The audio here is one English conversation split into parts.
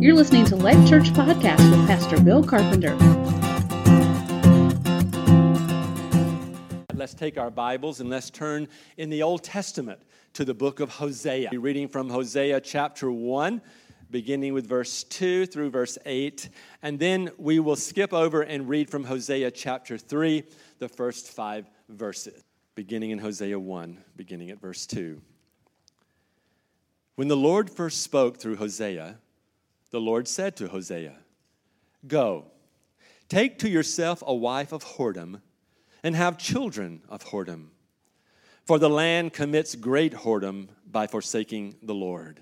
You're listening to Life Church Podcast with Pastor Bill Carpenter. Let's take our Bibles and let's turn in the Old Testament to the book of Hosea. We're reading from Hosea chapter 1, beginning with verse 2 through verse 8. And then we will skip over and read from Hosea chapter 3, the first five verses, beginning in Hosea 1, beginning at verse 2. When the Lord first spoke through Hosea, the Lord said to Hosea, Go, take to yourself a wife of whoredom, and have children of whoredom. For the land commits great whoredom by forsaking the Lord.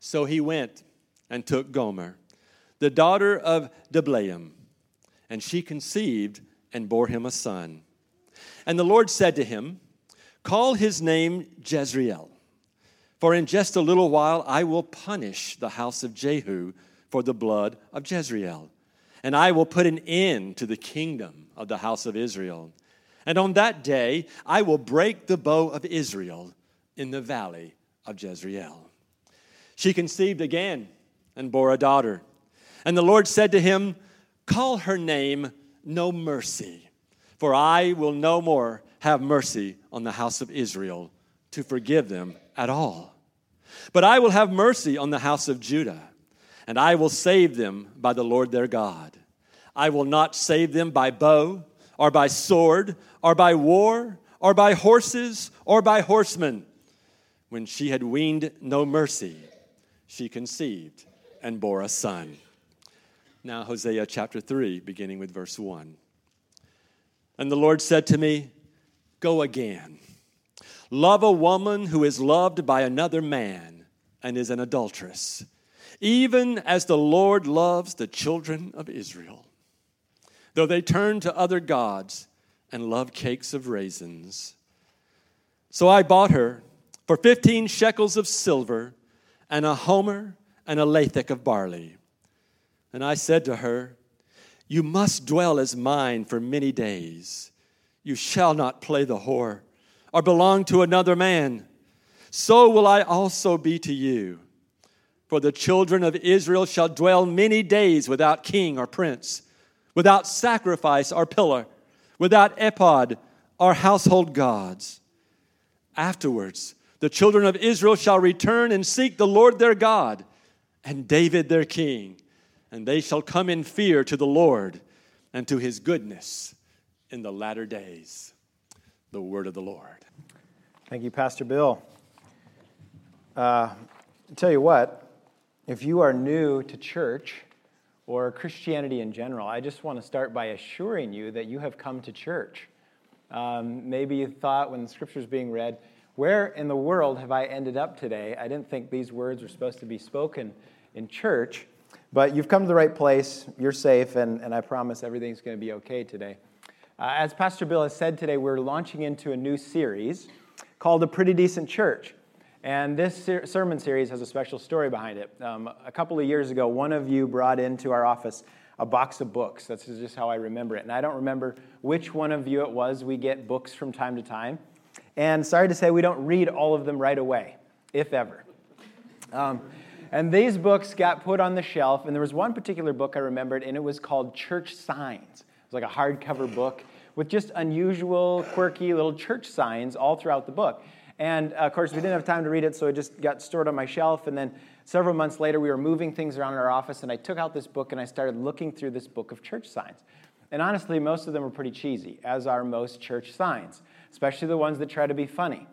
So he went and took Gomer, the daughter of Diblaim, and she conceived and bore him a son. And the Lord said to him, Call his name Jezreel for in just a little while I will punish the house of Jehu for the blood of Jezreel, and I will put an end to the kingdom of the house of Israel. And on that day I will break the bow of Israel in the valley of Jezreel. She conceived again and bore a daughter. And the Lord said to him, Call her name No Mercy, for I will no more have mercy on the house of Israel to forgive them at all. But I will have mercy on the house of Judah, and I will save them by the Lord their God. I will not save them by bow, or by sword, or by war, or by horses, or by horsemen. When she had weaned no mercy, she conceived and bore a son. Now, Hosea chapter 3, beginning with verse 1. And the Lord said to me, Go again Love a woman who is loved by another man and is an adulteress, even as the Lord loves the children of Israel. Though they turn to other gods and love cakes of raisins. So I bought her for 15 shekels of silver and a homer and a lethech of barley. And I said to her, You must dwell as mine for many days. You shall not play the whore or belong to another man, so will I also be to you. For the children of Israel shall dwell many days without king or prince, without sacrifice or pillar, without ephod or household gods. Afterwards, the children of Israel shall return and seek the Lord their God and David their king, and they shall come in fear to the Lord and to his goodness in the latter days. The word of the Lord. Thank you, Pastor Bill. Uh, tell you what, if you are new to church or Christianity in general, I just want to start by assuring you that you have come to church. Um, maybe you thought when the scripture is being read, where in the world have I ended up today? I didn't think these words were supposed to be spoken in church, but you've come to the right place. You're safe, and, and I promise everything's going to be okay today. Uh, as Pastor Bill has said today, we're launching into a new series called A Pretty Decent Church. And this ser- sermon series has a special story behind it. Um, a couple of years ago, one of you brought into our office a box of books. That's just how I remember it. And I don't remember which one of you it was. We get books from time to time. And sorry to say, we don't read all of them right away, if ever. Um, and these books got put on the shelf, and there was one particular book I remembered, and it was called Church Signs. It was like a hardcover book with just unusual, quirky little church signs all throughout the book. And uh, of course, we didn't have time to read it, so it just got stored on my shelf. And then several months later, we were moving things around in our office, and I took out this book and I started looking through this book of church signs. And honestly, most of them were pretty cheesy, as are most church signs, especially the ones that try to be funny.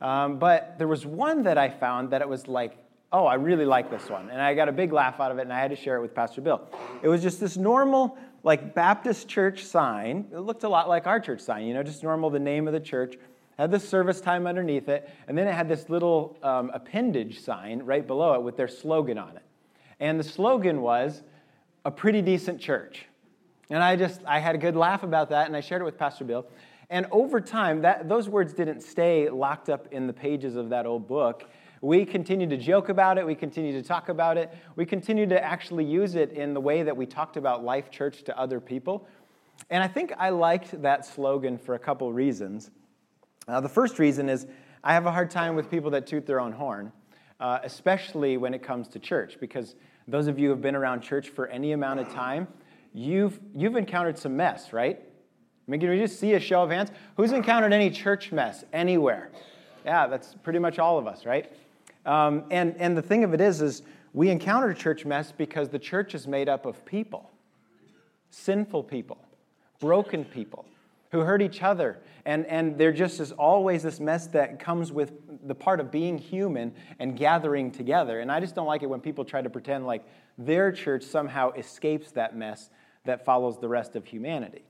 Um, but there was one that I found that it was like, oh, I really like this one. And I got a big laugh out of it, and I had to share it with Pastor Bill. It was just this normal like Baptist church sign. It looked a lot like our church sign, you know, just normal, the name of the church. Had the service time underneath it, and then it had this little um, appendage sign right below it with their slogan on it. And the slogan was, a pretty decent church. And I just, I had a good laugh about that, and I shared it with Pastor Bill. And over time, that, those words didn't stay locked up in the pages of that old book. We continue to joke about it. We continue to talk about it. We continue to actually use it in the way that we talked about Life Church to other people. And I think I liked that slogan for a couple reasons. Uh, the first reason is I have a hard time with people that toot their own horn. uh, especially when it comes to church, because those of you who have been around church for any amount of time, you've, you've encountered some mess, right? I mean, can we just see a show of hands? Who's encountered any church mess anywhere? Yeah, that's pretty much all of us, right? Um, and, and the thing of it is, is we encounter church mess because the church is made up of people, sinful people, broken people who hurt each other. And, and there just is always this mess that comes with the part of being human and gathering together. And I just don't like it when people try to pretend like their church somehow escapes that mess that follows the rest of humanity.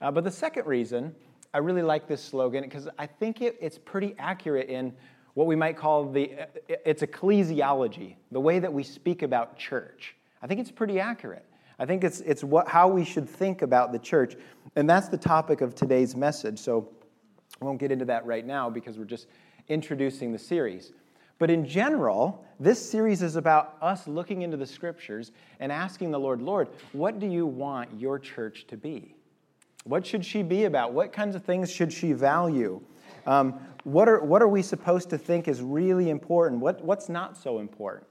Uh, but the second reason I really like this slogan because I think it, it's pretty accurate in what we might call the it's ecclesiology, the way that we speak about church. I think it's pretty accurate. I think it's, it's what, how we should think about the church. And that's the topic of today's message. So I won't get into that right now because we're just introducing the series. But in general, this series is about us looking into the scriptures and asking the Lord, Lord, what do you want your church to be? What should she be about? What kinds of things should she value? Um, what, are, what are we supposed to think is really important? What, what's not so important?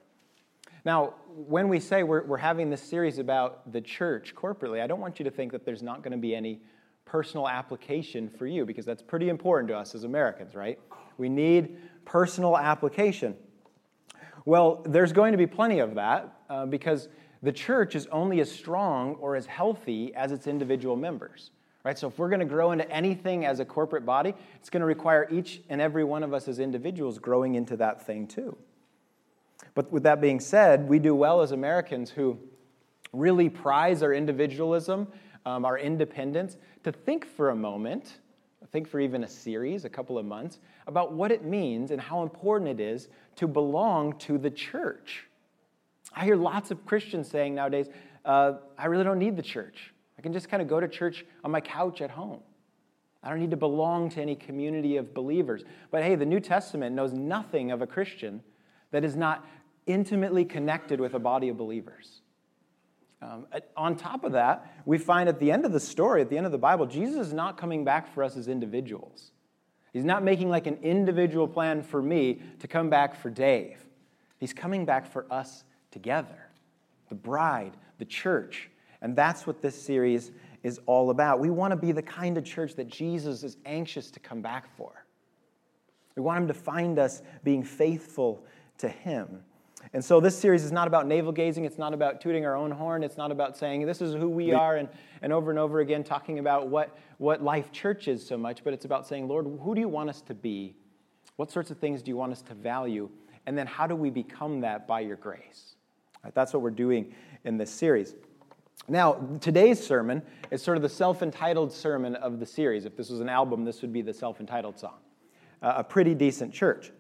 Now, when we say we're, we're having this series about the church corporately, I don't want you to think that there's not going to be any personal application for you because that's pretty important to us as Americans, right? We need personal application. Well, there's going to be plenty of that uh, because the church is only as strong or as healthy as its individual members. Right? So if we're going to grow into anything as a corporate body, it's going to require each and every one of us as individuals growing into that thing too. But with that being said, we do well as Americans who really prize our individualism, um, our independence, to think for a moment, think for even a series, a couple of months, about what it means and how important it is to belong to the church. I hear lots of Christians saying nowadays, uh, I really don't need the church. I can just kind of go to church on my couch at home. I don't need to belong to any community of believers. But hey, the New Testament knows nothing of a Christian that is not intimately connected with a body of believers. Um, on top of that, we find at the end of the story, at the end of the Bible, Jesus is not coming back for us as individuals. He's not making like an individual plan for me to come back for Dave. He's coming back for us together, the bride, the church. And that's what this series is all about. We want to be the kind of church that Jesus is anxious to come back for. We want him to find us being faithful to him. And so this series is not about navel gazing. It's not about tooting our own horn. It's not about saying this is who we are and, and over and over again talking about what, what life church is so much, but it's about saying, Lord, who do you want us to be? What sorts of things do you want us to value? And then how do we become that by your grace? Right, that's what we're doing in this series. Now, today's sermon is sort of the self entitled sermon of the series. If this was an album, this would be the self entitled song. Uh, a pretty decent church.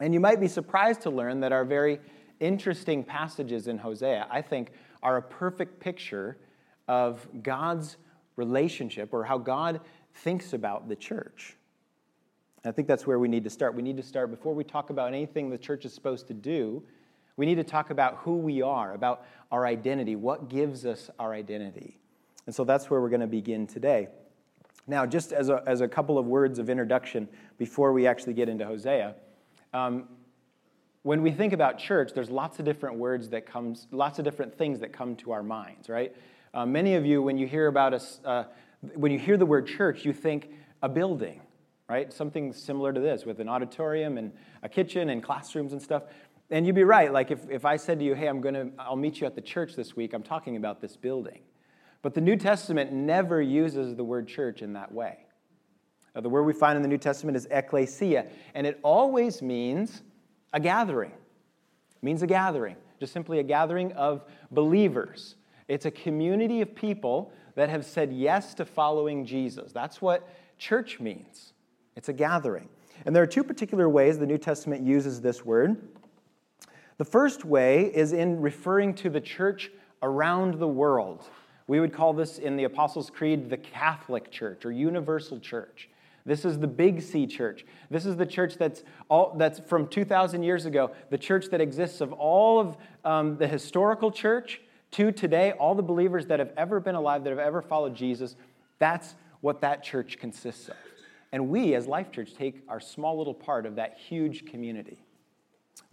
And you might be surprised to learn that our very interesting passages in Hosea, I think, are a perfect picture of God's relationship or how God thinks about the church. I think that's where we need to start. We need to start before we talk about anything the church is supposed to do. We need to talk about who we are, about our identity, what gives us our identity. And so that's where we're going to begin today. Now, just as a, as a couple of words of introduction before we actually get into Hosea, um, when we think about church, there's lots of different words that comes, lots of different things that come to our minds, right? Uh, many of you, when you hear about us, uh, when you hear the word church, you think a building, right? Something similar to this, with an auditorium and a kitchen and classrooms and stuff. And you'd be right. Like if, if I said to you, hey, I'm gonna, I'll meet you at the church this week, I'm talking about this building. But the New Testament never uses the word church in that way. Now, the word we find in the New Testament is ecclesia, and it always means a gathering. It means a gathering, just simply a gathering of believers. It's a community of people that have said yes to following Jesus. That's what church means. It's a gathering. And there are two particular ways the New Testament uses this word. The first way is in referring to the church around the world. We would call this in the Apostles' Creed the Catholic Church or Universal Church. This is the Big C church. This is the church that's, all, that's from 2,000 years ago, the church that exists of all of um, the historical church to today, all the believers that have ever been alive, that have ever followed Jesus. That's what that church consists of. And we, as Life Church, take our small little part of that huge community.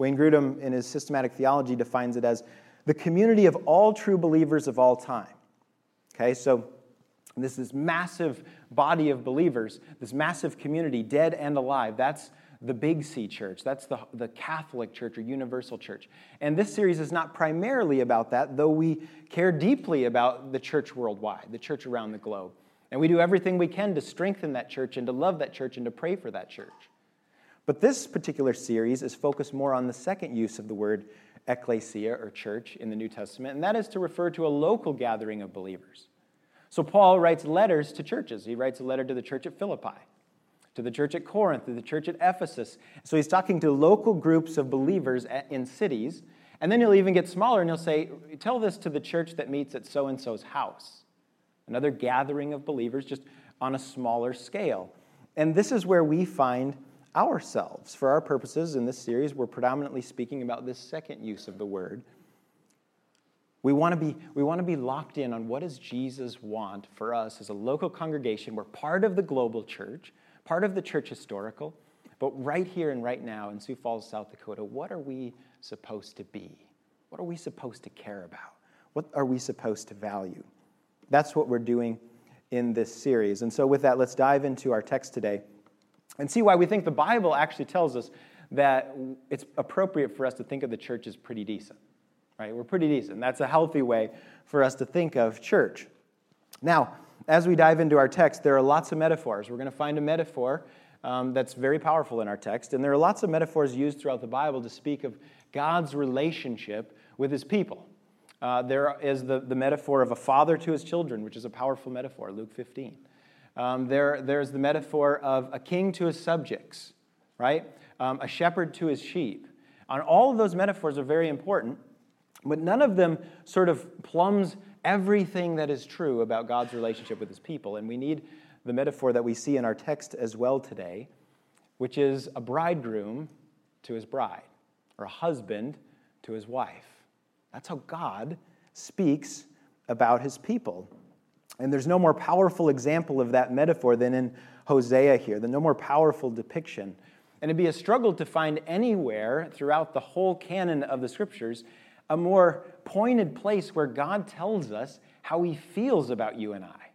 Wayne Grudem, in his systematic theology, defines it as the community of all true believers of all time. Okay, so this is massive body of believers, this massive community, dead and alive. That's the Big C church. That's the, the Catholic church or universal church. And this series is not primarily about that, though we care deeply about the church worldwide, the church around the globe. And we do everything we can to strengthen that church and to love that church and to pray for that church. But this particular series is focused more on the second use of the word ecclesia or church in the New Testament, and that is to refer to a local gathering of believers. So Paul writes letters to churches. He writes a letter to the church at Philippi, to the church at Corinth, to the church at Ephesus. So he's talking to local groups of believers in cities. And then he'll even get smaller and he'll say, Tell this to the church that meets at so and so's house. Another gathering of believers, just on a smaller scale. And this is where we find ourselves. For our purposes in this series, we're predominantly speaking about this second use of the word. We want, to be, we want to be locked in on what does Jesus want for us as a local congregation. We're part of the global church, part of the church historical, but right here and right now in Sioux Falls, South Dakota, what are we supposed to be? What are we supposed to care about? What are we supposed to value? That's what we're doing in this series. And so, with that, let's dive into our text today and see why we think the Bible actually tells us that it's appropriate for us to think of the church as pretty decent. Right? We're pretty decent. That's a healthy way for us to think of church. Now, as we dive into our text, there are lots of metaphors. We're going to find a metaphor um, that's very powerful in our text, and there are lots of metaphors used throughout the Bible to speak of God's relationship with his people. Uh, there is the, the metaphor of a father to his children, which is a powerful metaphor, Luke 15. Um, there, there's the metaphor of a king to his subjects, right? Um, a shepherd to his sheep. And all of those metaphors are very important, but none of them sort of plumbs everything that is true about God's relationship with his people. And we need the metaphor that we see in our text as well today, which is a bridegroom to his bride, or a husband to his wife. That's how God speaks about his people. And there's no more powerful example of that metaphor than in Hosea here, the no more powerful depiction. And it'd be a struggle to find anywhere throughout the whole canon of the scriptures a more pointed place where God tells us how he feels about you and I.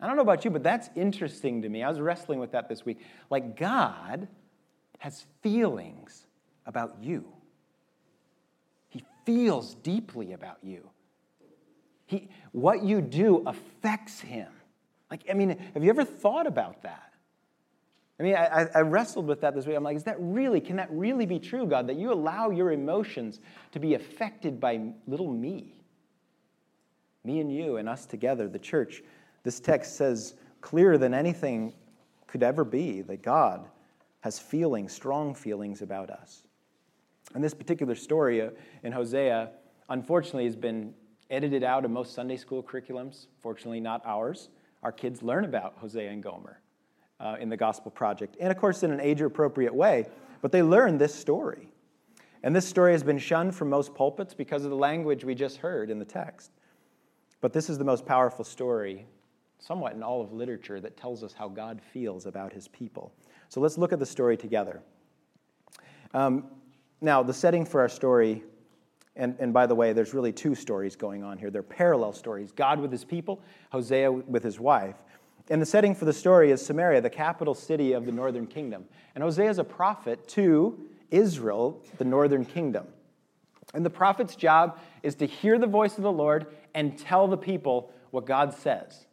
I don't know about you, but that's interesting to me. I was wrestling with that this week. Like, God has feelings about you, He feels deeply about you. He, what you do affects him. Like, I mean, have you ever thought about that? I mean, I, I, wrestled with that this week. I'm like, is that really, can that really be true, God, that you allow your emotions to be affected by little me? Me and you and us together, the church. This text says clearer than anything could ever be that God has feelings, strong feelings about us. And this particular story uh, in Hosea, unfortunately, has been edited out of most Sunday school curriculums, fortunately, not ours. Our kids learn about Hosea and Gomer uh, in the Gospel Project, and of course, in an age appropriate way, but they learn this story. And this story has been shunned from most pulpits because of the language we just heard in the text. But this is the most powerful story, somewhat in all of literature, that tells us how God feels about his people. So let's look at the story together. Um, now, the setting for our story and, and by the way, there's really two stories going on here. They're parallel stories God with his people, Hosea with his wife. And the setting for the story is Samaria, the capital city of the northern kingdom. And Hosea is a prophet to Israel, the northern kingdom. And the prophet's job is to hear the voice of the Lord and tell the people what God says.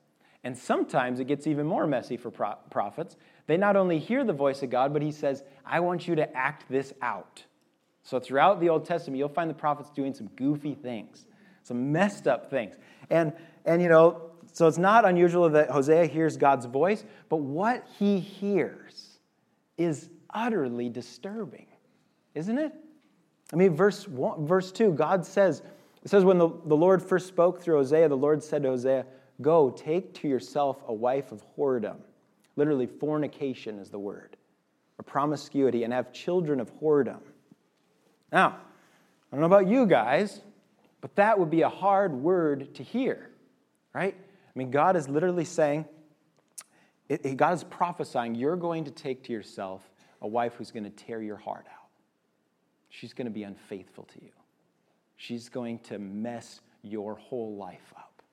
And sometimes it gets even more messy for prophets. They not only hear the voice of God, but he says, I want you to act this out. So throughout the Old Testament, you'll find the prophets doing some goofy things, some messed up things. And, and you know, so it's not unusual that Hosea hears God's voice, but what he hears is utterly disturbing, isn't it? I mean, verse, one, verse 2, God says, it says, when the, the Lord first spoke through Hosea, the Lord said to Hosea, Go, take to yourself a wife of whoredom. Literally, fornication is the word, or promiscuity, and have children of whoredom. Now, I don't know about you guys, but that would be a hard word to hear, right? I mean, God is literally saying, it, God is prophesying, you're going to take to yourself a wife who's going to tear your heart out. she's going to be unfaithful to you. She's going to mess your whole life up.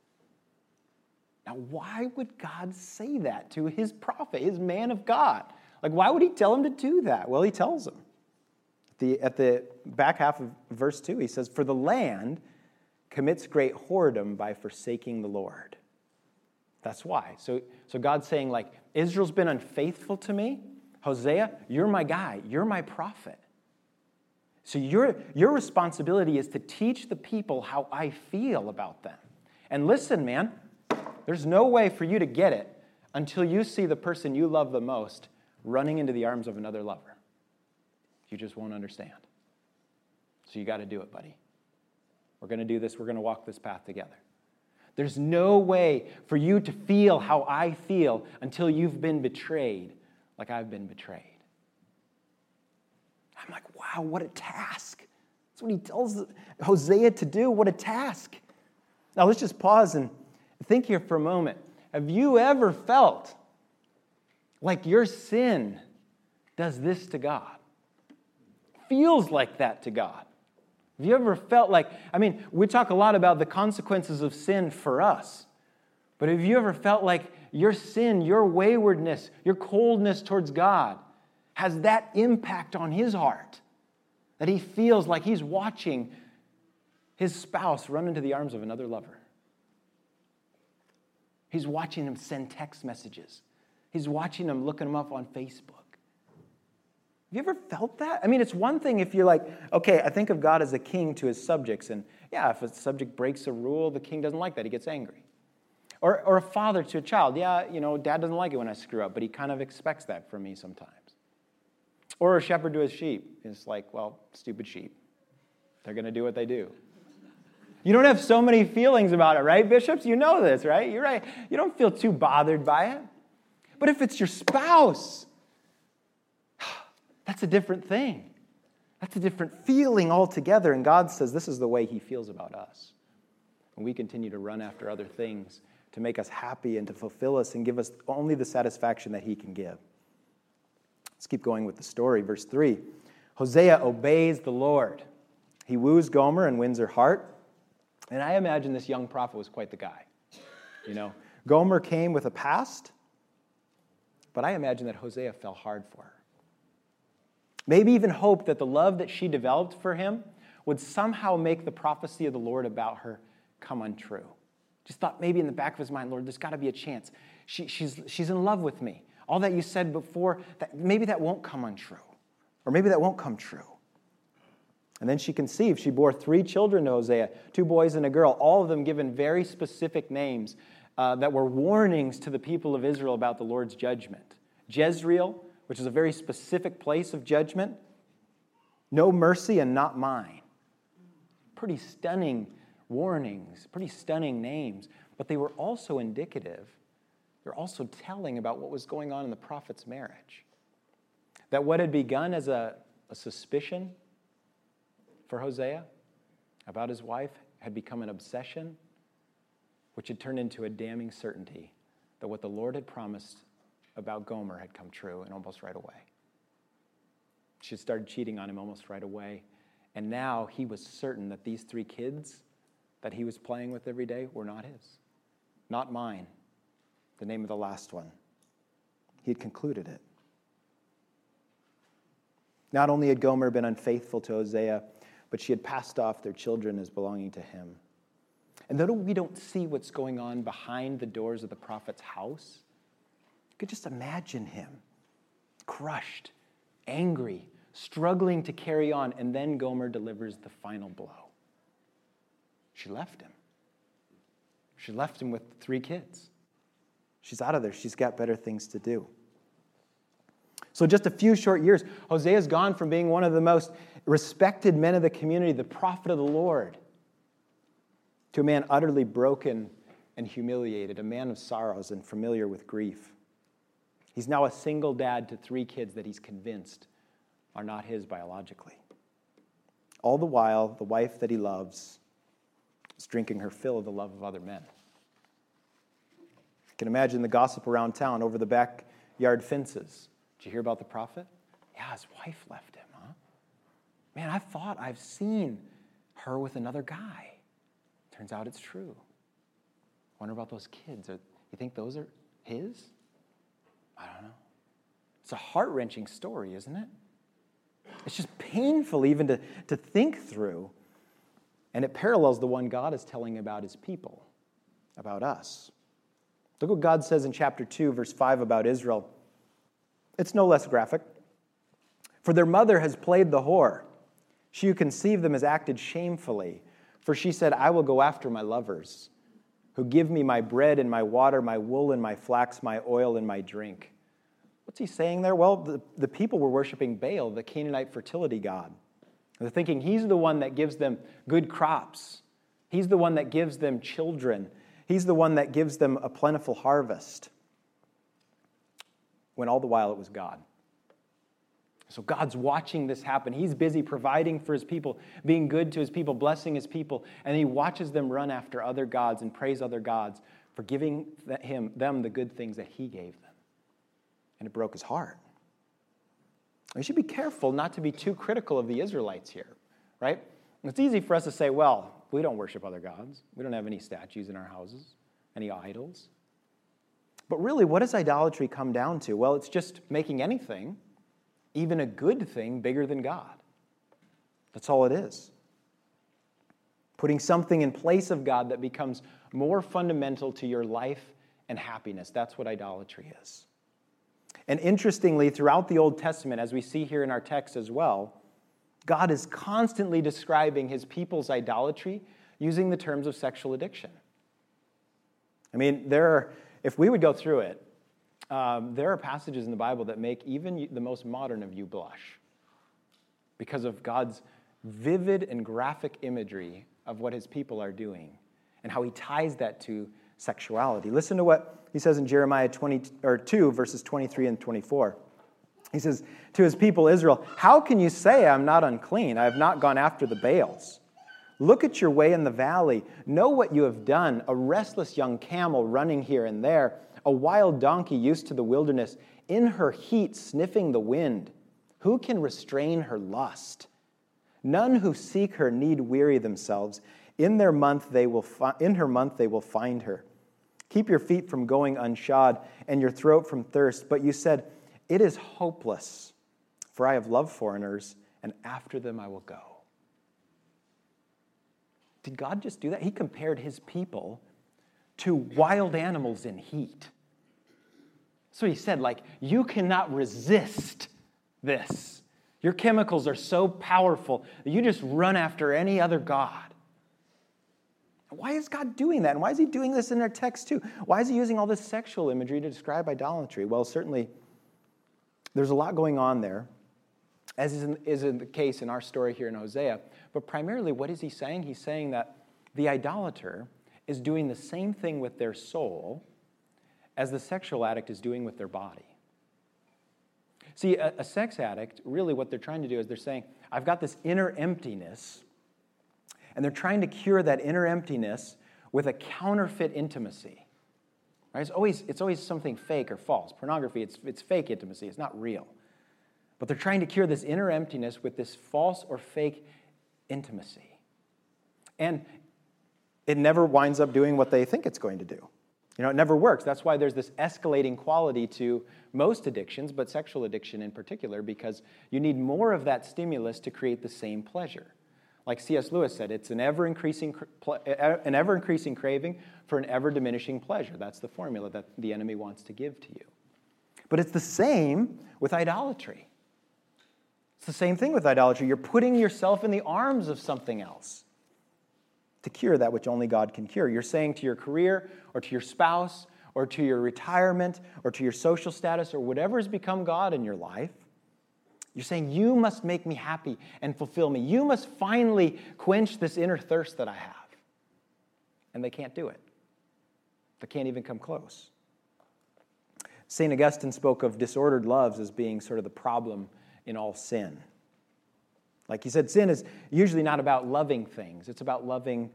Now, why would God say that to his prophet, his man of God? Like, why would he tell him to do that? Well, he tells him. The, at the back half of verse 2, he says, For the land commits great whoredom by forsaking the Lord. That's why. So, so God's saying, like, Israel's been unfaithful to me. Hosea, you're my guy, you're my prophet. So your, your responsibility is to teach the people how I feel about them. And listen, man, there's no way for you to get it until you see the person you love the most running into the arms of another lover. You just won't understand. So you got to do it, buddy. We're going to do this, we're going to walk this path together. There's no way for you to feel how I feel until you've been betrayed like I've been betrayed. I'm like, wow, what a task. That's what he tells Hosea to do. What a task. Now let's just pause and think here for a moment. Have you ever felt like your sin does this to God? Feels like that to God. Have you ever felt like, I mean, we talk a lot about the consequences of sin for us, but have you ever felt like your sin, your waywardness, your coldness towards God has that impact on his heart? That he feels like he's watching his spouse run into the arms of another lover. He's watching him send text messages. He's watching him, looking him up on Facebook. Have you ever felt that? I mean, it's one thing if you're like, okay, I think of God as a king to his subjects, and yeah, if a subject breaks a rule, the king doesn't like that. He gets angry. Or, or a father to a child, yeah, you know, dad doesn't like it when I screw up, but he kind of expects that from me sometimes. Or a shepherd to his sheep It's like, well, stupid sheep. They're going to do what they do. You don't have so many feelings about it, right, bishops? You know this, right? You're right. You don't feel too bothered by it. But if it's your spouse, that's a different thing. That's a different feeling altogether. And God says this is the way He feels about us. And we continue to run after other things to make us happy and to fulfill us and give us only the satisfaction that He can give. Let's keep going with the story. Verse 3 Hosea obeys the Lord. He woos Gomer and wins her heart. And I imagine this young prophet was quite the guy. You know, Gomer came with a past, but I imagine that Hosea fell hard for her. Maybe even hoped that the love that she developed for him would somehow make the prophecy of the Lord about her come untrue. Just thought maybe in the back of his mind, Lord, there's got to be a chance. She, she's, she's in love with me. All that you said before, that maybe that won't come untrue. Or maybe that won't come true. And then she conceived. She bore three children to Hosea two boys and a girl, all of them given very specific names uh, that were warnings to the people of Israel about the Lord's judgment Jezreel, which is a very specific place of judgment. No mercy and not mine. Pretty stunning warnings, pretty stunning names, but they were also indicative. They're also telling about what was going on in the prophet's marriage. That what had begun as a, a suspicion for Hosea about his wife had become an obsession, which had turned into a damning certainty that what the Lord had promised about Gomer had come true and almost right away. She had started cheating on him almost right away. And now he was certain that these three kids that he was playing with every day were not his, not mine, the name of the last one. He had concluded it. Not only had Gomer been unfaithful to Hosea, but she had passed off their children as belonging to him. And though we don't see what's going on behind the doors of the prophet's house, could just imagine him crushed, angry, struggling to carry on, and then Gomer delivers the final blow. She left him. She left him with three kids. She's out of there. She's got better things to do. So, just a few short years, Hosea's gone from being one of the most respected men of the community, the prophet of the Lord, to a man utterly broken and humiliated, a man of sorrows and familiar with grief. He's now a single dad to three kids that he's convinced are not his biologically. All the while, the wife that he loves is drinking her fill of the love of other men. You can imagine the gossip around town over the backyard fences. Did you hear about the prophet? Yeah, his wife left him, huh? Man, I thought I've seen her with another guy. Turns out it's true. Wonder about those kids. Are, you think those are his? I don't know. It's a heart wrenching story, isn't it? It's just painful even to, to think through. And it parallels the one God is telling about his people, about us. Look what God says in chapter 2, verse 5 about Israel. It's no less graphic. For their mother has played the whore. She who conceived them has acted shamefully. For she said, I will go after my lovers, who give me my bread and my water, my wool and my flax, my oil and my drink. What's he saying there? Well, the, the people were worshiping Baal, the Canaanite fertility god. They're thinking he's the one that gives them good crops, he's the one that gives them children, he's the one that gives them a plentiful harvest. When all the while it was God. So God's watching this happen. He's busy providing for his people, being good to his people, blessing his people, and he watches them run after other gods and praise other gods for giving him, them the good things that he gave them. And it broke his heart. We should be careful not to be too critical of the Israelites here, right? It's easy for us to say, well, we don't worship other gods. We don't have any statues in our houses, any idols. But really, what does idolatry come down to? Well, it's just making anything even a good thing bigger than God. That's all it is. Putting something in place of God that becomes more fundamental to your life and happiness. That's what idolatry is. And interestingly, throughout the Old Testament, as we see here in our text as well, God is constantly describing his people's idolatry using the terms of sexual addiction. I mean, there are, if we would go through it, um, there are passages in the Bible that make even the most modern of you blush because of God's vivid and graphic imagery of what his people are doing and how he ties that to sexuality. Listen to what he says in Jeremiah 20, or 2, verses 23 and 24. He says to his people Israel, How can you say I'm not unclean? I have not gone after the Baals. Look at your way in the valley. Know what you have done, a restless young camel running here and there a wild donkey used to the wilderness, in her heat sniffing the wind. Who can restrain her lust? None who seek her need weary themselves. In their month they will fi- in her month they will find her. Keep your feet from going unshod and your throat from thirst. But you said, It is hopeless, for I have loved foreigners, and after them I will go. Did God just do that? He compared his people to wild animals in heat. So he said, like, you cannot resist this. Your chemicals are so powerful that you just run after any other God. Why is God doing that? And why is he doing this in our text too? Why is he using all this sexual imagery to describe idolatry? Well, certainly there's a lot going on there, as is in, is in the case in our story here in Hosea. But primarily, what is he saying? He's saying that the idolater is doing the same thing with their soul as the sexual addict is doing with their body. See, a, a, sex addict, really what they're trying to do is they're saying, I've got this inner emptiness, and they're trying to cure that inner emptiness with a counterfeit intimacy. Right? It's, always, it's always something fake or false. Pornography, it's, it's fake intimacy, it's not real. But they're trying to cure this inner emptiness with this false or fake intimacy. And it never winds up doing what they think it's going to do. You know, it never works. That's why there's this escalating quality to most addictions, but sexual addiction in particular, because you need more of that stimulus to create the same pleasure. Like C.S. Lewis said, it's an ever increasing, an ever increasing craving for an ever diminishing pleasure. That's the formula that the enemy wants to give to you. But it's the same with idolatry. It's the same thing with idolatry. You're putting yourself in the arms of something else to cure that which only God can cure. You're saying to your career or to your spouse or to your retirement or to your social status or whatever has become God in your life, you're saying, You must make me happy and fulfill me. You must finally quench this inner thirst that I have. And they can't do it, they can't even come close. St. Augustine spoke of disordered loves as being sort of the problem in all sin. Like he said, sin is usually not about loving things, it's about loving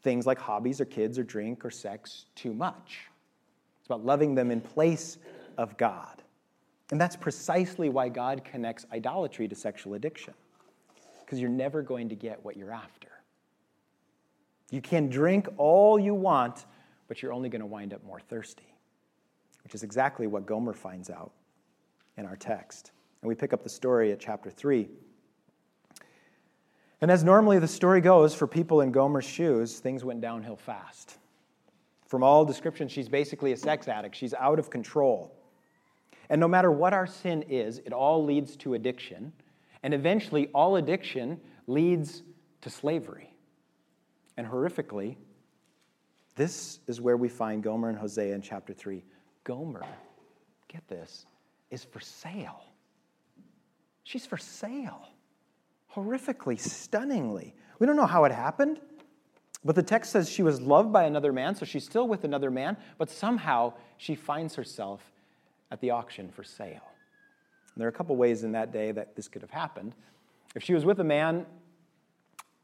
things like hobbies or kids or drink or sex too much. It's about loving them in place of God. And that's precisely why God connects idolatry to sexual addiction. because you're never going to get what you're after. You can drink all you want, but you're only going to wind up more thirsty, which is exactly what Gomer finds out in our text. And we pick up the story at chapter 3. And as normally the story goes, for people in Gomer's shoes, things went downhill fast. From all descriptions, she's basically a sex addict. She's out of control. And no matter what our sin is, it all leads to addiction. And eventually, all addiction leads to slavery. And horrifically, this is where we find Gomer and Hosea in chapter 3. Gomer, get this, is for sale. She's for sale. Horrifically, stunningly. We don't know how it happened, but the text says she was loved by another man, so she's still with another man, but somehow she finds herself at the auction for sale. And there are a couple ways in that day that this could have happened. If she was with a man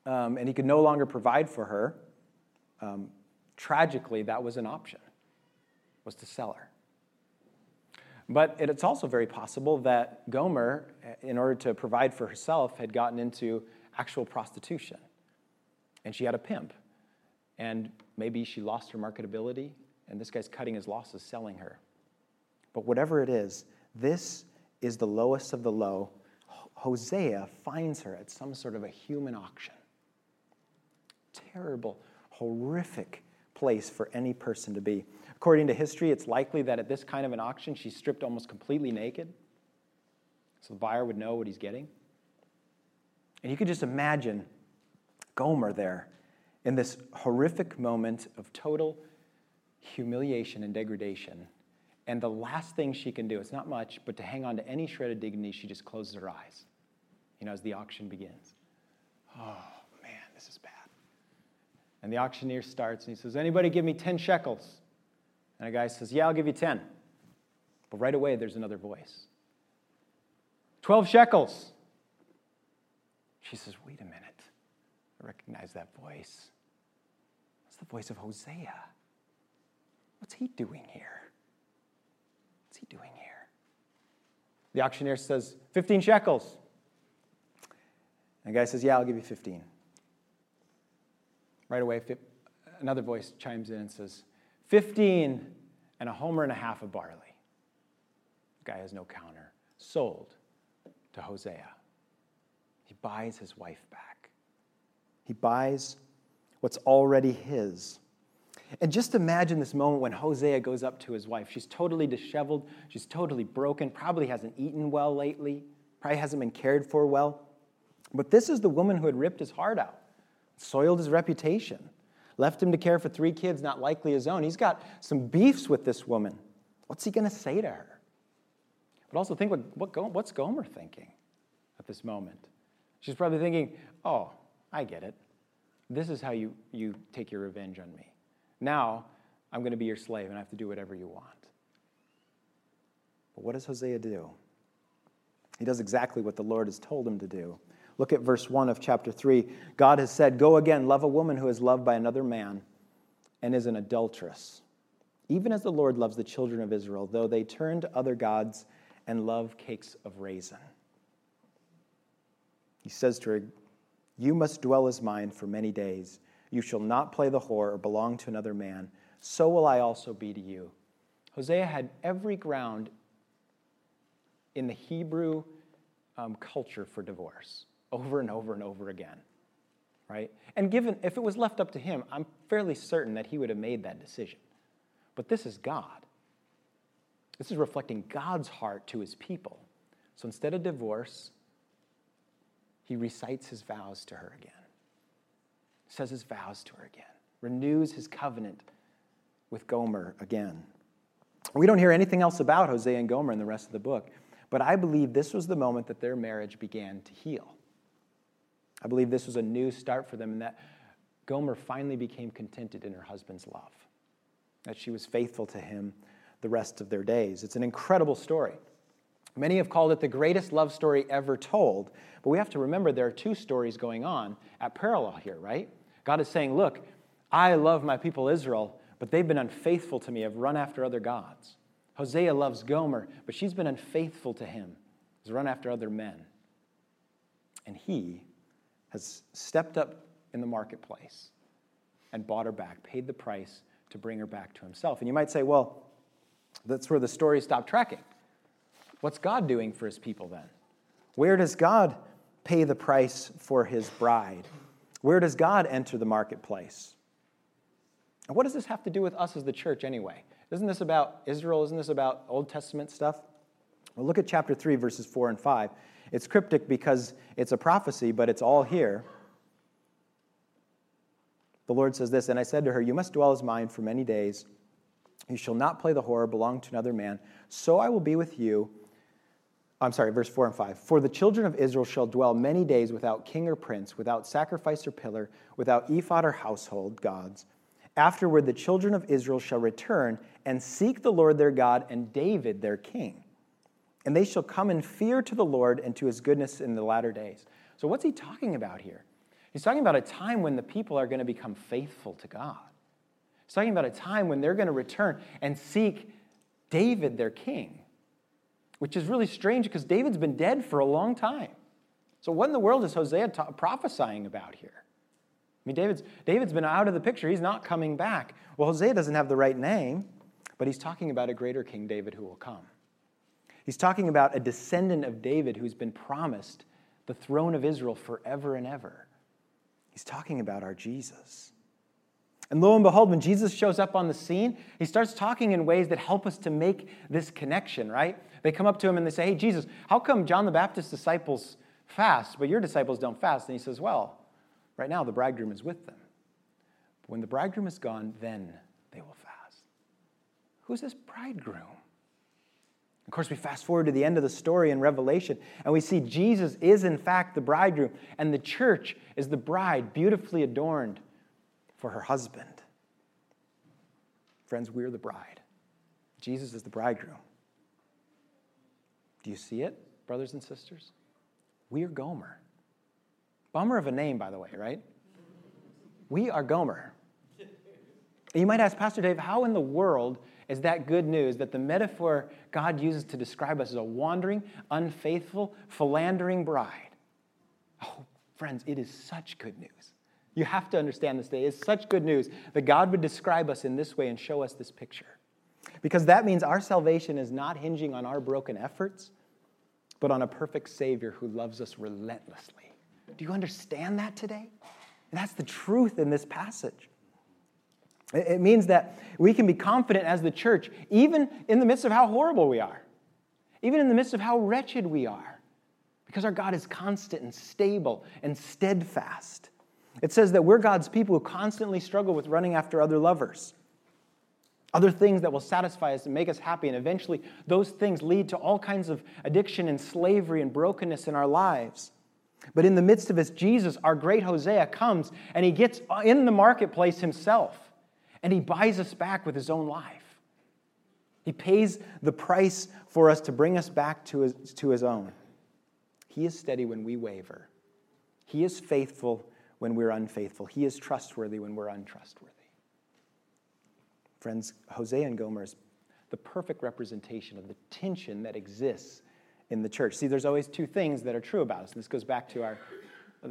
um, and he could no longer provide for her, um, tragically, that was an option, was to sell her. But it's also very possible that Gomer, eh, in order to provide for herself, had gotten into actual prostitution. And she had a pimp. And maybe she lost her marketability, and this guy's cutting his losses selling her. But whatever it is, this is the lowest of the low. Hosea finds her at some sort of a human auction. Terrible, horrific place for any person to be. According to history, it's likely that at this kind of an auction, she's stripped almost completely naked. So the buyer would know what he's getting. And you could just imagine Gomer there in this horrific moment of total humiliation and degradation and the last thing she can do, it's not much, but to hang on to any shred of dignity, she just closes her eyes, you know, as the auction begins. Oh, man, this is bad. And the auctioneer starts and he says, Anybody give me 10 shekels? And a guy says, Yeah, I'll give you 10. But right away, there's another voice 12 shekels. She says, Wait a minute. I recognize that voice. That's the voice of Hosea. What's he doing here? What's he doing here? The auctioneer says, 15 shekels. And the guy says, Yeah, I'll give you 15. Right away, another voice chimes in and says, 15 and a homer and a half of barley. The guy has no counter. Sold to Hosea. He buys his wife back. He buys what's already his. And just imagine this moment when Hosea goes up to his wife. She's totally disheveled, she's totally broken, probably hasn't eaten well lately, probably hasn't been cared for well. But this is the woman who had ripped his heart out, soiled his reputation, left him to care for three kids not likely his own. He's got some beefs with this woman. What's he going to say to her? But also think what, what, what's Gomer thinking at this moment? She's probably thinking, oh, I get it. This is how you, you take your revenge on me. Now I'm going to be your slave and I have to do whatever you want. But what does Hosea do? He does exactly what the Lord has told him to do. Look at verse 1 of chapter 3. God has said, Go again, love a woman who is loved by another man and is an adulteress, even as the Lord loves the children of Israel, though they turn to other gods and love cakes of raisin. He says to her, You must dwell as mine for many days. You shall not play the whore or belong to another man. So will I also be to you. Hosea had every ground in the Hebrew um, culture for divorce over and over and over again. Right? And given, if it was left up to him, I'm fairly certain that he would have made that decision. But this is God. This is reflecting God's heart to his people. So instead of divorce, he recites his vows to her again says his vows to her again, renews his covenant with Gomer again. We don't hear anything else about Hosea and Gomer in the rest of the book, but I believe this was the moment that their marriage began to heal. I believe this was a new start for them, and that Gomer finally became contented in her husband's love, that she was faithful to him the rest of their days. It's an incredible story. Many have called it the greatest love story ever told, but we have to remember there are two stories going on at parallel here, right? God is saying, Look, I love my people Israel, but they've been unfaithful to me, have run after other gods. Hosea loves Gomer, but she's been unfaithful to him, has run after other men. And he has stepped up in the marketplace and bought her back, paid the price to bring her back to himself. And you might say, well, that's where the story stopped tracking. What's God doing for his people then? Where does God pay the price for his bride? Where does God enter the marketplace? And what does this have to do with us as the church anyway? Isn't this about Israel? Isn't this about Old Testament stuff? Well, look at chapter 3, verses 4 and 5. It's cryptic because it's a prophecy, but it's all here. The Lord says this And I said to her, You must dwell as mine for many days. You shall not play the whore, belong to another man. So I will be with you. I'm sorry, verse 4 and 5. For the children of Israel shall dwell many days without king or prince, without sacrifice or pillar, without ephod or household gods. Afterward, the children of Israel shall return and seek the Lord their God and David their king. And they shall come in fear to the Lord and to his goodness in the latter days. So, what's he talking about here? He's talking about a time when the people are going to become faithful to God. He's talking about a time when they're going to return and seek David their king, which is really strange because David's been dead for a long time. So, what in the world is Hosea ta- prophesying about here? I mean, David's, David's been out of the picture. He's not coming back. Well, Hosea doesn't have the right name, but he's talking about a greater King David who will come. He's talking about a descendant of David who's been promised the throne of Israel forever and ever. He's talking about our Jesus. And lo and behold, when Jesus shows up on the scene, he starts talking in ways that help us to make this connection, right? They come up to him and they say, Hey, Jesus, how come John the Baptist's disciples fast, but your disciples don't fast? And he says, Well, right now the bridegroom is with them. But when the bridegroom is gone, then they will fast. Who's this bridegroom? Of course, we fast forward to the end of the story in Revelation, and we see Jesus is, in fact, the bridegroom, and the church is the bride, beautifully adorned for her husband. Friends, we're the bride. Jesus is the bridegroom. Do you see it, brothers and sisters? We are Gomer. Bummer of a name, by the way, right? We are Gomer. You might ask, Pastor Dave, how in the world is that good news that the metaphor God uses to describe us as a wandering, unfaithful, philandering bride? Oh, friends, it is such good news. You have to understand this day. It's such good news that God would describe us in this way and show us this picture. Because that means our salvation is not hinging on our broken efforts, but on a perfect Savior who loves us relentlessly. Do you understand that today? That's the truth in this passage. It means that we can be confident as the church, even in the midst of how horrible we are, even in the midst of how wretched we are, because our God is constant and stable and steadfast. It says that we're God's people who constantly struggle with running after other lovers, other things that will satisfy us and make us happy. And eventually, those things lead to all kinds of addiction and slavery and brokenness in our lives. But in the midst of this, Jesus, our great Hosea, comes and he gets in the marketplace himself and he buys us back with his own life. He pays the price for us to bring us back to his, to his own. He is steady when we waver, he is faithful when we're unfaithful. He is trustworthy when we're untrustworthy. Friends, Hosea and Gomer is the perfect representation of the tension that exists in the church. See, there's always two things that are true about us. And this goes back to our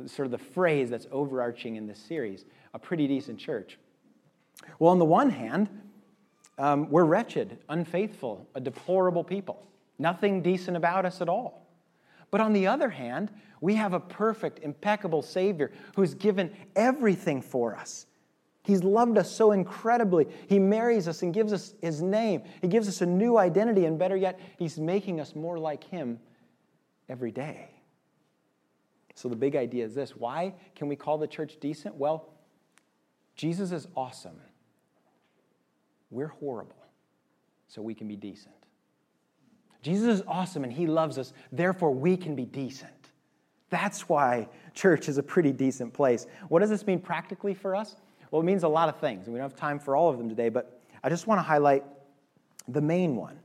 sort of the phrase that's overarching in this series a pretty decent church. Well, on the one hand, um, we're wretched, unfaithful, a deplorable people. Nothing decent about us at all. But on the other hand, we have a perfect, impeccable Savior who's given everything for us. He's loved us so incredibly. He marries us and gives us His name. He gives us a new identity, and better yet, He's making us more like Him every day. So the big idea is this why can we call the church decent? Well, Jesus is awesome. We're horrible, so we can be decent. Jesus is awesome and He loves us, therefore, we can be decent. That's why church is a pretty decent place. What does this mean practically for us? Well, it means a lot of things, and we don't have time for all of them today, but I just want to highlight the main one.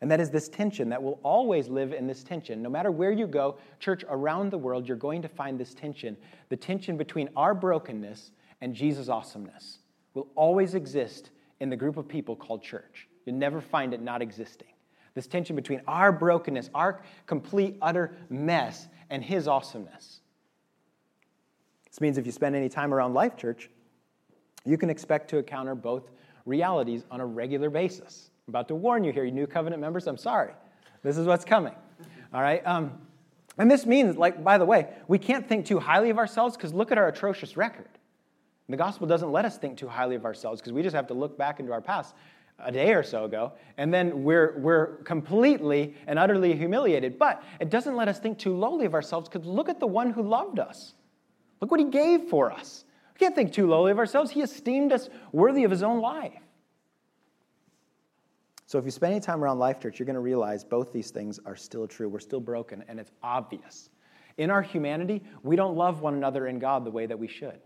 And that is this tension that will always live in this tension. No matter where you go, church around the world, you're going to find this tension. The tension between our brokenness and Jesus' awesomeness will always exist in the group of people called church. You'll never find it not existing. This tension between our brokenness, our complete, utter mess, and His awesomeness. This means if you spend any time around Life Church, you can expect to encounter both realities on a regular basis. I'm about to warn you here, you new covenant members, I'm sorry. This is what's coming. All right? Um, and this means, like, by the way, we can't think too highly of ourselves because look at our atrocious record. The gospel doesn't let us think too highly of ourselves because we just have to look back into our past a day or so ago, and then we're, we're completely and utterly humiliated. But it doesn't let us think too lowly of ourselves because look at the one who loved us. Look what he gave for us. We can't think too lowly of ourselves. He esteemed us worthy of his own life. So if you spend any time around Life Church, you're going to realize both these things are still true. We're still broken, and it's obvious. In our humanity, we don't love one another in God the way that we should.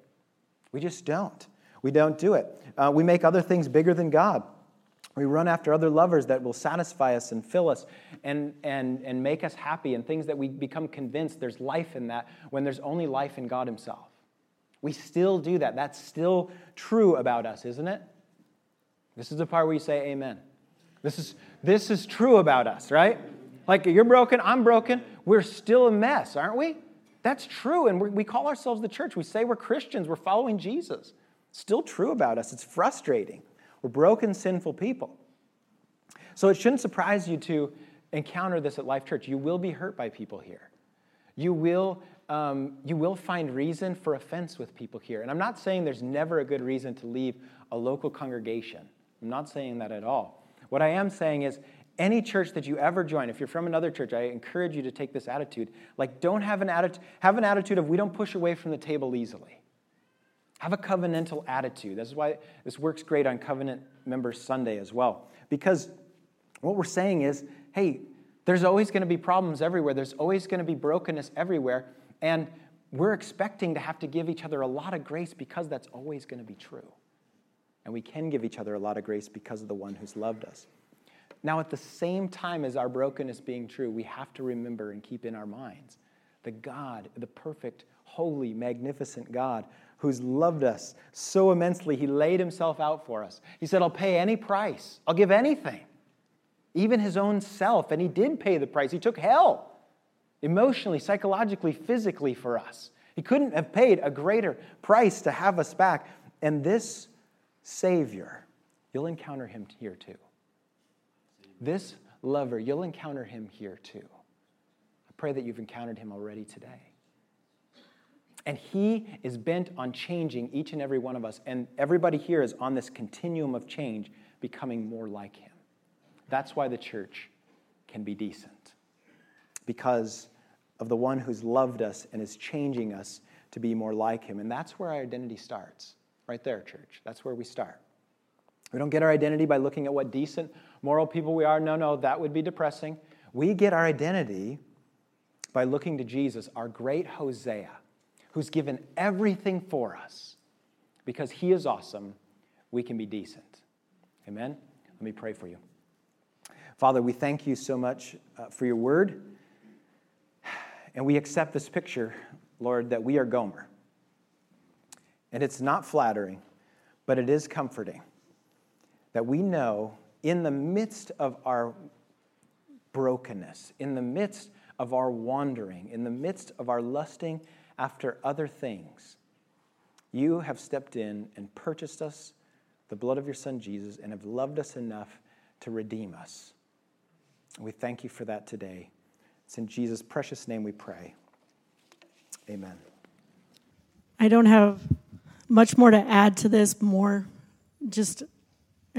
We just don't. We don't do it. Uh, we make other things bigger than God. We run after other lovers that will satisfy us and fill us and, and, and make us happy, and things that we become convinced there's life in that when there's only life in God Himself. We still do that. That's still true about us, isn't it? This is the part where you say amen. This is, this is true about us, right? Like you're broken, I'm broken, we're still a mess, aren't we? That's true. And we call ourselves the church. We say we're Christians, we're following Jesus. Still true about us. It's frustrating. We're broken, sinful people. So it shouldn't surprise you to encounter this at Life Church. You will be hurt by people here. You will, um, you will find reason for offense with people here. And I'm not saying there's never a good reason to leave a local congregation. I'm not saying that at all. What I am saying is, any church that you ever join, if you're from another church, I encourage you to take this attitude. Like, don't have an attitude, have an attitude of we don't push away from the table easily. Have a covenantal attitude. This is why this works great on Covenant Members Sunday as well. Because what we're saying is, hey, there's always going to be problems everywhere. There's always going to be brokenness everywhere. And we're expecting to have to give each other a lot of grace because that's always going to be true. And we can give each other a lot of grace because of the one who's loved us. Now, at the same time as our brokenness being true, we have to remember and keep in our minds the God, the perfect, holy, magnificent God who's loved us so immensely, he laid himself out for us. He said, I'll pay any price, I'll give anything, even his own self. And he did pay the price. He took hell emotionally, psychologically, physically for us. He couldn't have paid a greater price to have us back. And this Savior, you'll encounter him here too. This lover, you'll encounter him here too. I pray that you've encountered him already today. And he is bent on changing each and every one of us. And everybody here is on this continuum of change, becoming more like him. That's why the church can be decent, because of the one who's loved us and is changing us to be more like him. And that's where our identity starts. Right there, church. That's where we start. We don't get our identity by looking at what decent, moral people we are. No, no, that would be depressing. We get our identity by looking to Jesus, our great Hosea, who's given everything for us. Because he is awesome, we can be decent. Amen? Let me pray for you. Father, we thank you so much uh, for your word. And we accept this picture, Lord, that we are Gomer. And it's not flattering, but it is comforting that we know in the midst of our brokenness, in the midst of our wandering, in the midst of our lusting after other things, you have stepped in and purchased us, the blood of your Son Jesus, and have loved us enough to redeem us. We thank you for that today. It's in Jesus' precious name we pray. Amen. I don't have much more to add to this, more just,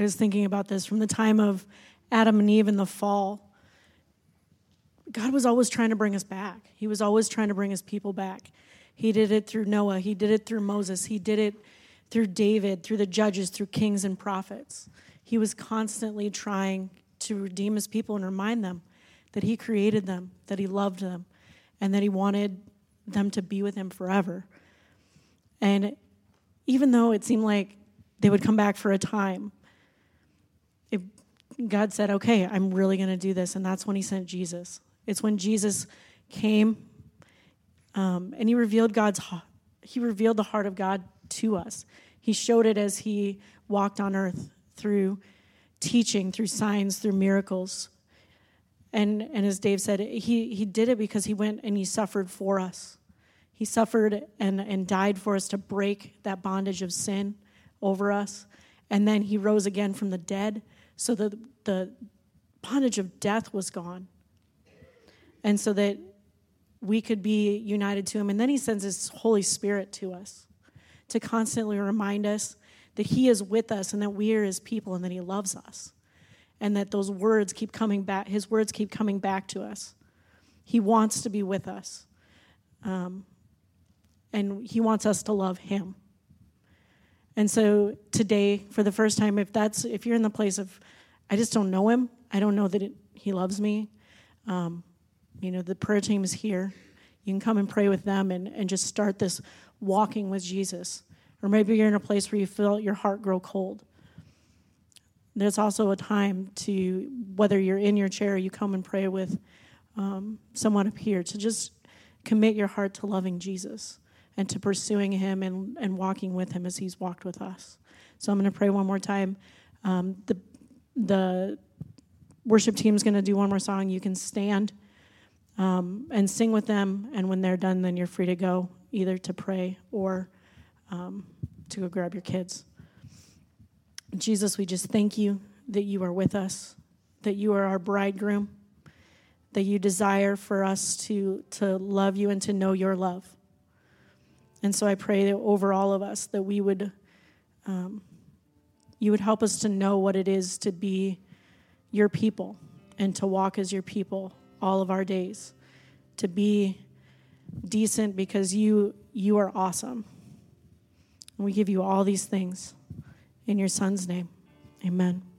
I was thinking about this from the time of Adam and Eve in the fall. God was always trying to bring us back. He was always trying to bring his people back. He did it through Noah, he did it through Moses, he did it through David, through the judges, through kings and prophets. He was constantly trying to redeem his people and remind them that he created them, that he loved them, and that he wanted them to be with him forever. And even though it seemed like they would come back for a time, God said, okay, I'm really going to do this. And that's when he sent Jesus. It's when Jesus came um, and he revealed God's, he revealed the heart of God to us. He showed it as he walked on earth through teaching, through signs, through miracles. And, and as Dave said, he, he did it because he went and he suffered for us. He suffered and, and died for us to break that bondage of sin over us. And then he rose again from the dead so that the bondage of death was gone. And so that we could be united to him. And then he sends his Holy Spirit to us to constantly remind us that he is with us and that we are his people and that he loves us. And that those words keep coming back, his words keep coming back to us. He wants to be with us. Um, and he wants us to love him. And so today, for the first time, if that's if you're in the place of, I just don't know him, I don't know that it, he loves me. Um, you know, the prayer team is here. You can come and pray with them and, and just start this walking with Jesus. Or maybe you're in a place where you feel your heart grow cold. There's also a time to, whether you're in your chair, you come and pray with um, someone up here, to just commit your heart to loving Jesus and to pursuing him and, and walking with him as he's walked with us. So I'm going to pray one more time. Um, the, the worship team is going to do one more song. You can stand um, and sing with them. And when they're done, then you're free to go either to pray or um, to go grab your kids. Jesus, we just thank you that you are with us, that you are our bridegroom, that you desire for us to, to love you and to know your love. And so I pray that over all of us that we would, um, you would help us to know what it is to be your people and to walk as your people all of our days, to be decent because you you are awesome. And we give you all these things in your son's name. Amen.